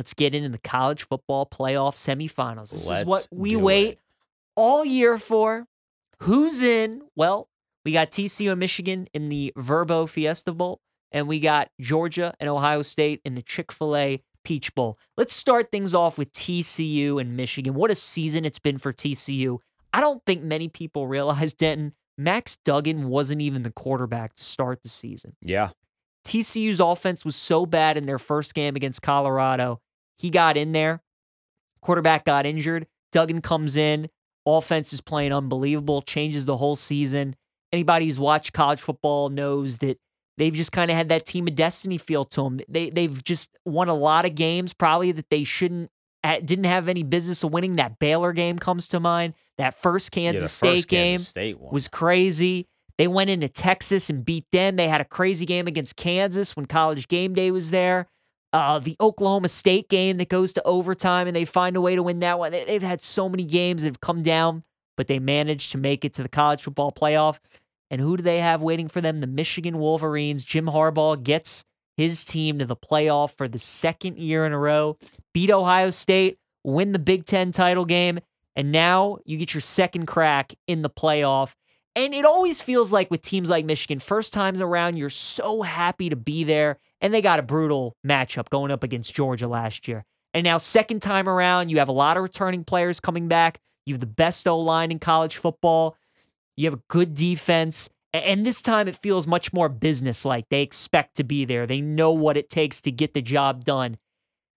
Let's get into the college football playoff semifinals. This Let's is what we wait it. all year for. Who's in? Well, we got TCU and Michigan in the Vrbo Fiesta Bowl, and we got Georgia and Ohio State in the Chick fil A Peach Bowl. Let's start things off with TCU and Michigan. What a season it's been for TCU. I don't think many people realize, Denton, Max Duggan wasn't even the quarterback to start the season. Yeah. TCU's offense was so bad in their first game against Colorado. He got in there. Quarterback got injured. Duggan comes in. Offense is playing unbelievable, changes the whole season. Anybody who's watched college football knows that they've just kind of had that team of destiny feel to them. They they've just won a lot of games probably that they shouldn't didn't have any business of winning. That Baylor game comes to mind. That first Yeah, Kansas State first game Kansas State was crazy. They went into Texas and beat them. They had a crazy game against Kansas when College Game Day was there. Uh, the Oklahoma State game that goes to overtime and they find a way to win that one. They- They've had so many games that have come down, but they managed to make it to the college football playoff. And who do they have waiting for them? The Michigan Wolverines. Jim Harbaugh gets his team to the playoff for the second year in a row, beat Ohio State, win the Big Ten title game, and now you get your second crack in the playoff. And it always feels like with teams like Michigan, first times around, you're so happy to be there. And they got a brutal matchup going up against Georgia last year. And now, second time around, you have a lot of returning players coming back. You have the best O line in college football. You have a good defense. And this time it feels much more business like. They expect to be there. They know what it takes to get the job done.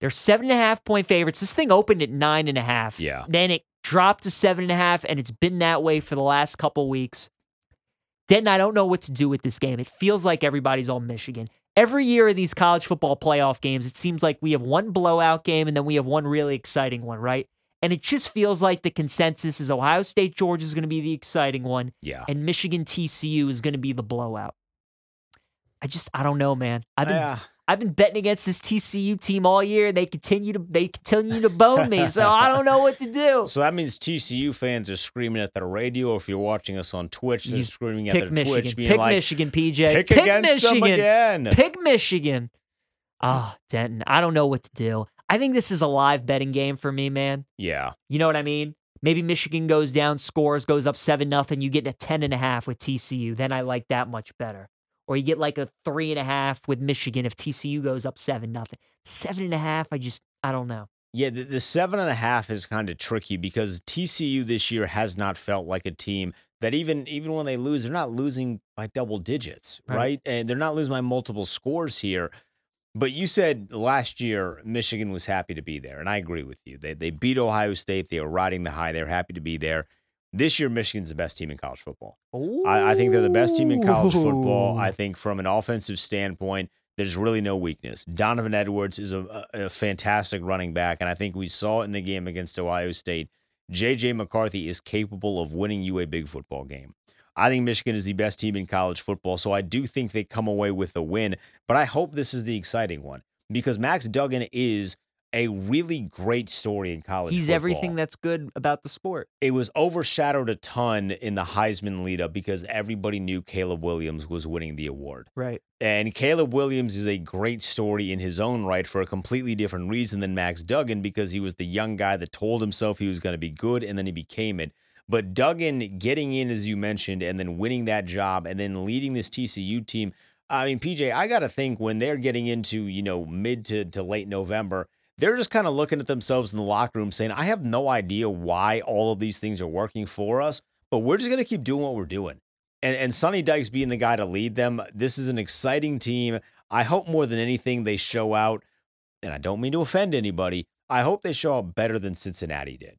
They're seven and a half point favorites. This thing opened at nine and a half. Yeah. Then it dropped to seven and a half, and it's been that way for the last couple weeks. Denton, I don't know what to do with this game. It feels like everybody's on Michigan. Every year in these college football playoff games, it seems like we have one blowout game and then we have one really exciting one, right? And it just feels like the consensus is Ohio State Georgia is going to be the exciting one, yeah. and Michigan TCU is going to be the blowout. I just I don't know, man. I've been Yeah. I've been betting against this TCU team all year. and They continue to they continue to bone me, so I don't know what to do. So that means TCU fans are screaming at their radio. If you're watching us on Twitch, they're screaming at Pick their Michigan. Twitch, being Pick like, Michigan, PJ. "Pick, against them again." Pick Michigan. Ah, Denton. I don't know what to do. I think this is a live betting game for me, man. Yeah. You know what I mean? Maybe Michigan goes down, scores, goes up seven nothing. You get a ten and a half with TCU. Then I like that much better. Or you get like a three and a half with Michigan if TCU goes up seven nothing. Seven and a half, I just I don't know. Yeah, the, the seven and a half is kind of tricky because TCU this year has not felt like a team that even even when they lose, they're not losing by double digits, Right. right? And they're not losing by multiple scores here. But you said last year Michigan was happy to be there, and I agree with you. They they beat Ohio State. They were riding the high. They're happy to be there. This year, Michigan's the best team in college football. I, I think they're the best team in college football. I think from an offensive standpoint, there's really no weakness. Donovan Edwards is a, a, fantastic running back, and I think we saw it in the game against Ohio State. JJ McCarthy is capable of winning you a big football game. I think Michigan is the best team in college football, so I do think they come away with a win. But I hope this is the exciting one because Max Duggan is a really great story in college. He's football everything that's good about the sport. it was overshadowed a ton in the Heisman lead up because everybody knew Caleb Williams was winning the award. Right. And Caleb Williams is a great story in his own right for a completely different reason than Max Duggan because he was the young guy that told himself he was going to be good and then he became it. But Duggan getting in, as you mentioned, and then winning that job and then leading this TCU team. I mean, PJ, I got to think when they're getting into, you know, mid to, to late November, they're just kind of looking at themselves in the locker room saying, I have no idea why all of these things are working for us, but we're just going to keep doing what we're doing. And, and Sonny Dykes being the guy to lead them, this is an exciting team. I hope more than anything they show out, and I don't mean to offend anybody, I hope they show out better than Cincinnati did.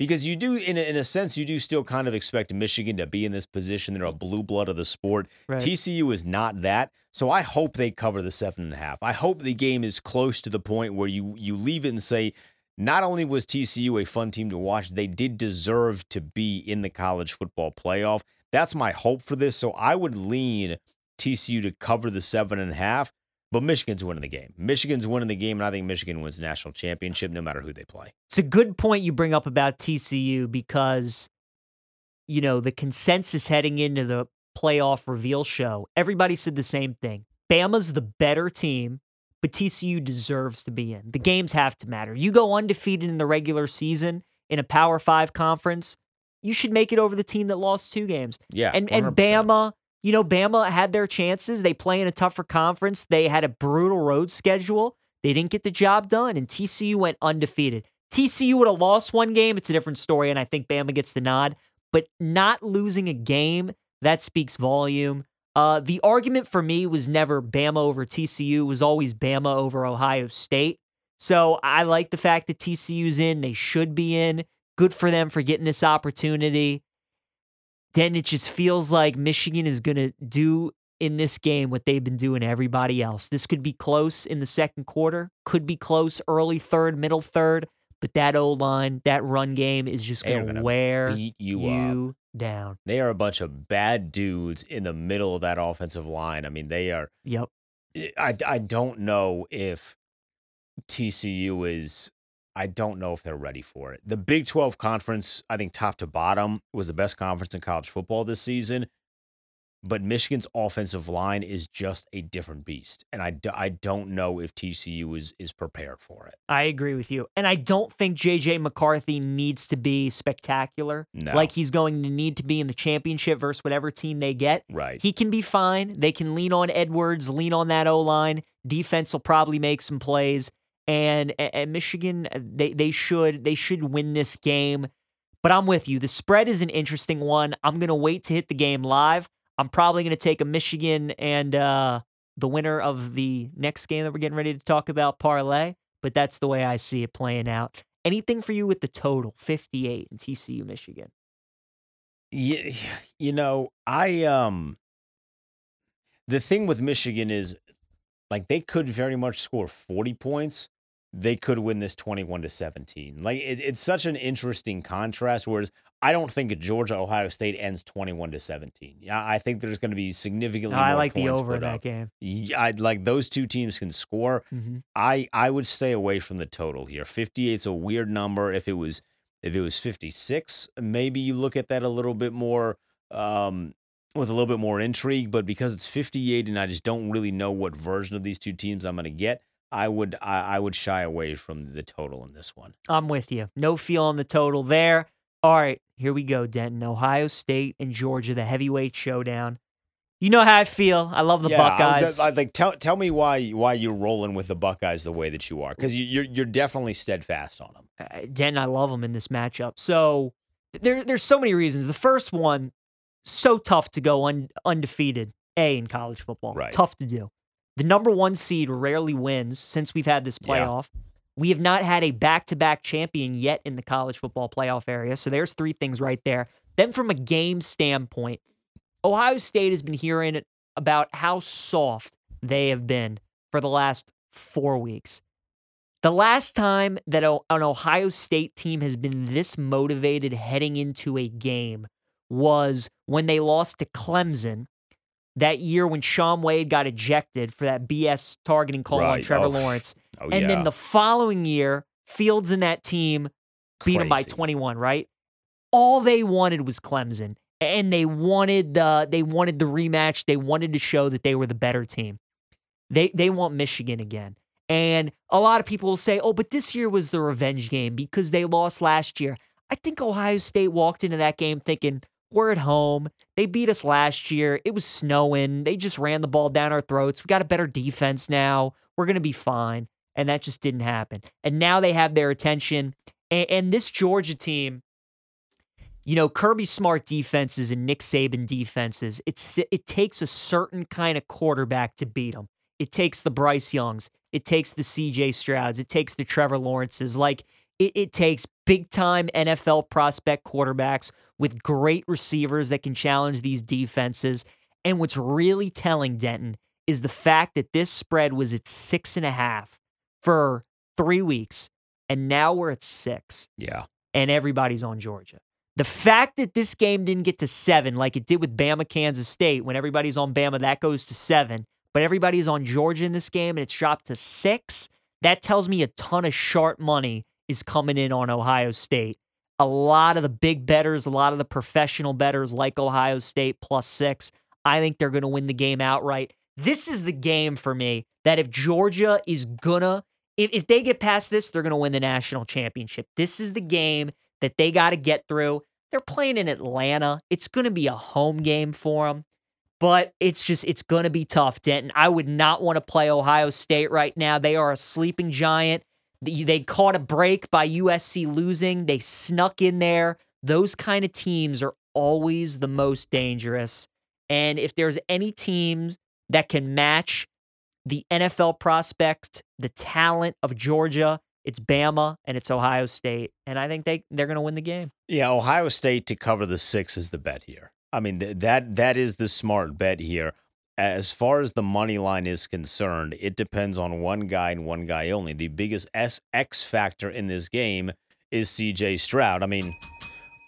Because you do, in a, in a sense, you do still kind of expect Michigan to be in this position. They're a blue blood of the sport. Right. TCU is not that. So I hope they cover the seven and a half. I hope the game is close to the point where you you leave it and say, not only was TCU a fun team to watch, they did deserve to be in the college football playoff. That's my hope for this. So I would lean TCU to cover the seven and a half, but Michigan's winning the game. Michigan's winning the game, and I think Michigan wins the national championship no matter who they play. It's a good point you bring up about TCU because, you know, the consensus heading into the playoff reveal show, everybody said the same thing. Bama's the better team, but TCU deserves to be in. The games have to matter. You go undefeated in the regular season in a Power Five conference, you should make it over the team that lost two games. Yeah. And and 100%. Bama, you know, Bama had their chances. They play in a tougher conference. They had a brutal road schedule. They didn't get the job done, and TCU went undefeated. TCU would have lost one game. It's a different story, and I think Bama gets the nod. But not losing a game, that speaks volume. Uh, the argument for me was never Bama over TCU, it was always Bama over Ohio State. So I like the fact that TCU's in. They should be in. Good for them for getting this opportunity. Then it just feels like Michigan is going to do in this game what they've been doing to everybody else. This could be close in the second quarter, could be close early third, middle third, but that old line, that run game is just going to wear beat you, you down. They are a bunch of bad dudes in the middle of that offensive line. I mean, they are. Yep. I, I don't know if TCU is. I don't know if they're ready for it. The Big 12 conference, I think top to bottom, was the best conference in college football this season. But Michigan's offensive line is just a different beast. And I, d- I don't know if TCU is, is prepared for it. I agree with you. And I don't think JJ McCarthy needs to be spectacular No. like he's going to need to be in the championship versus whatever team they get. Right. He can be fine. They can lean on Edwards, lean on that O line. Defense will probably make some plays. And, and Michigan, uh, they they should they should win this game. But I'm with you. The spread is an interesting one. I'm gonna wait to hit the game live. I'm probably gonna take a Michigan and uh, the winner of the next game that we're getting ready to talk about parlay. But that's the way I see it playing out. Anything for you with the total 58 in TCU Michigan? Yeah, you know, I um the thing with Michigan is like they could very much score 40 points. They could win this 21 to 17. Like it, it's such an interesting contrast whereas I don't think Georgia Ohio State ends 21 to 17. Yeah, I think there's going to be significantly I more like the over in that up. game. Yeah, I'd like those two teams can score. hmm I I would stay away from the total here. 58 is a weird number. If it was if it was 56, maybe you look at that a little bit more um with a little bit more intrigue, but because it's 58 and I just don't really know what version of these two teams I'm going to get, I would I, I would shy away from the total in this one. I'm with you. No feel on the total there. All right, here we go, Denton. Ohio State and Georgia, the heavyweight showdown. You know how I feel. I love the yeah, Buckeyes. I, like tell tell me why why you're rolling with the Buckeyes the way that you are cuz you, you're you're definitely steadfast on them. uh, Den, I love them in this matchup. So there, there's so many reasons. The first one, so tough to go un, undefeated. A in college football, Right. tough to do. The number one seed rarely wins since we've had this Yeah. playoff. We have not had a back-to-back champion yet in the college football playoff area. So there's three things right there. Then from a game standpoint, Ohio State has been hearing about how soft they have been for the last four weeks. The last time that an Ohio State team has been this motivated heading into a game was when they lost to Clemson that year when Shaun Wade got ejected for that BS targeting call on Trevor Oh, Lawrence. Oh and yeah. then the following year, Fields and that team beat them by 21, right? All they wanted was Clemson. And they wanted the they wanted the rematch. They wanted to show that they were the better team. They they want Michigan again. And a lot of people will say, "Oh, but this year was the revenge game because they lost last year." I think Ohio State walked into that game thinking, "We're at home. They beat us last year. It was snowing. They just ran the ball down our throats. We got a better defense now. We're going to be fine." And that just didn't happen. And now they have their attention. And, and this Georgia team, you know, Kirby Smart defenses and Nick Saban defenses, it's it takes a certain kind of quarterback to beat them. It takes the Bryce Youngs, it takes the CJ Strouds, it takes the Trevor Lawrences. Like it, it takes big time NFL prospect quarterbacks with great receivers that can challenge these defenses. And what's really telling, Denton, is the fact that this spread was at six and a half for three weeks, and now we're at six yeah. and everybody's on Georgia. The fact that this game didn't get to seven, like it did with Bama, Kansas State, when everybody's on Bama, that goes to seven, but everybody's on Georgia in this game and it's dropped to six, that tells me a ton of sharp money is coming in on Ohio State. A lot of the big betters, a lot of the professional betters like Ohio State plus six, I think they're going to win the game outright. This is the game for me that if Georgia is gonna, if, if they get past this, they're gonna win the national championship. This is the game that they got to get through. They're playing in Atlanta. It's gonna be a home game for them, but it's just it's gonna be tough, Denton. I would not want to play Ohio State right now. They are a sleeping giant. They caught a break by USC losing. They snuck in there. Those kind of teams are always the most dangerous. And if there's any teams that can match the NFL prospect, the talent of Georgia, it's Bama and it's Ohio State. And I think they, they're going to win the game. Yeah, Ohio State to cover the six is the bet here. I mean, th- that that is the smart bet here. As far as the money line is concerned, it depends on one guy and one guy only. The biggest S- X factor in this game is CJ Stroud. I mean,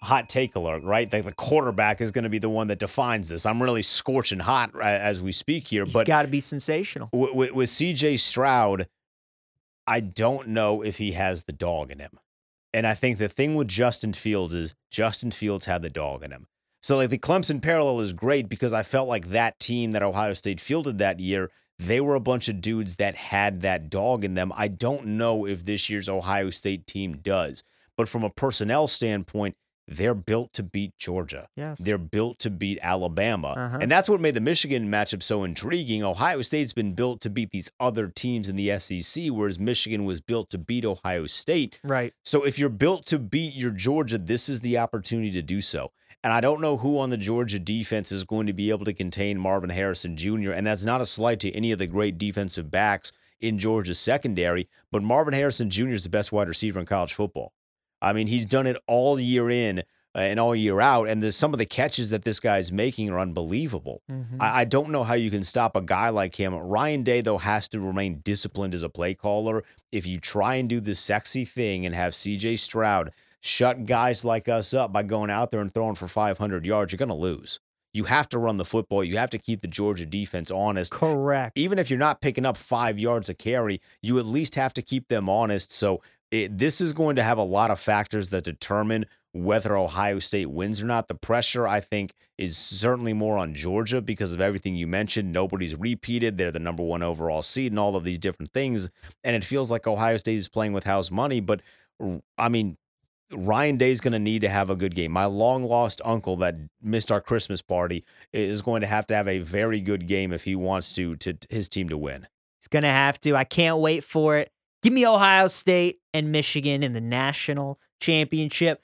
hot take alert, right? Like the quarterback is going to be the one that defines this. I'm really scorching hot uh, as we speak here, He's but got to be sensational. with, with, with CJ Stroud, I don't know if he has the dog in him. And I think the thing with Justin Fields is Justin Fields had the dog in him. So like the Clemson parallel is great because I felt like that team that Ohio State fielded that year, they were a bunch of dudes that had that dog in them. I don't know if this year's Ohio State team does. But from a personnel standpoint, they're built to beat Georgia. Yes. They're built to beat Alabama. Uh-huh. And that's what made the Michigan matchup so intriguing. Ohio State's been built to beat these other teams in the SEC, whereas Michigan was built to beat Ohio State. Right. So if you're built to beat your Georgia, this is the opportunity to do so. And I don't know who on the Georgia defense is going to be able to contain Marvin Harrison Jr. And that's not a slight to any of the great defensive backs in Georgia's secondary, but Marvin Harrison Jr. is the best wide receiver in college football. I mean, he's done it all year in uh, and all year out. And there's some of the catches that this guy's making are unbelievable. Mhm. I, I don't know how you can stop a guy like him. Ryan Day, though, has to remain disciplined as a play caller. If you try and do the sexy thing and have CJ Stroud shut guys like us up by going out there and throwing for 500 yards, you're going to lose. You have to run the football. You have to keep the Georgia defense honest. Correct. Even if you're not picking up five yards a carry, you at least have to keep them honest. So it, this is going to have a lot of factors that determine whether Ohio State wins or not. The pressure, I think, is certainly more on Georgia because of everything you mentioned. Nobody's repeated. They're the number one overall seed and all of these different things. And it feels like Ohio State is playing with house money. But I mean, Ryan Day's going to need to have a good game. My long lost uncle that missed our Christmas party is going to have to have a very good game if he wants to to his team to win. He's going to have to. I can't wait for it. Give me Ohio State and Michigan in the national championship.